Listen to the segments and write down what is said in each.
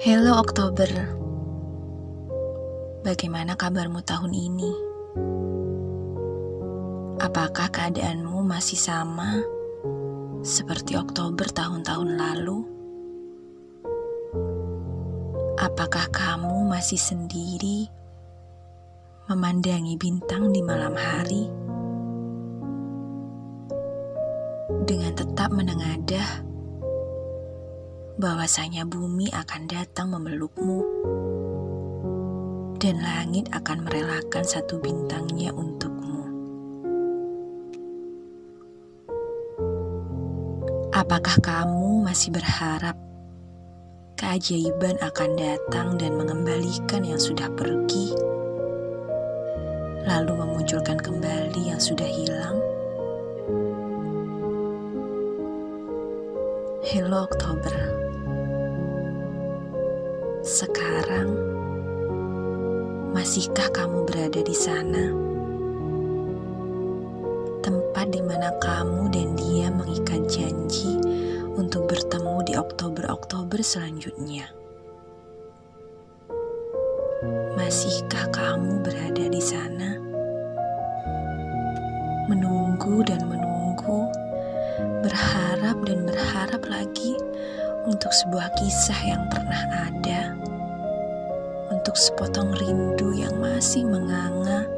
Halo Oktober, bagaimana kabarmu tahun ini? Apakah keadaanmu masih sama seperti Oktober tahun-tahun lalu? Apakah kamu masih sendiri memandangi bintang di malam hari dengan tetap menengadah? Bahwasanya bumi akan datang memelukmu dan langit akan merelakan satu bintangnya untukmu. Apakah kamu masih berharap keajaiban akan datang dan mengembalikan yang sudah pergi, lalu memunculkan kembali yang sudah hilang? Hello Oktober. Sekarang, masihkah kamu berada di sana? Tempat di mana kamu dan dia mengikat janji untuk bertemu di Oktober-Oktober selanjutnya. Masihkah kamu berada di sana? Menunggu dan menunggu, berharap dan berharap lagi untuk sebuah kisah yang pernah ada, untuk sepotong rindu yang masih menganga,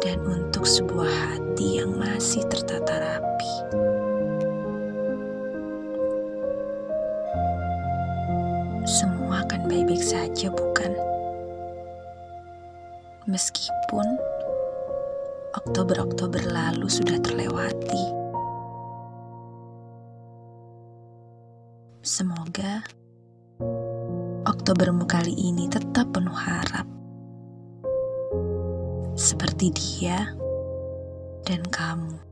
dan untuk sebuah hati yang masih tertata rapi. Semua akan baik-baik saja, bukan? Meskipun Oktober-Oktober lalu sudah terlewati. Semoga Oktobermu kali ini tetap penuh harap. Seperti dia dan kamu.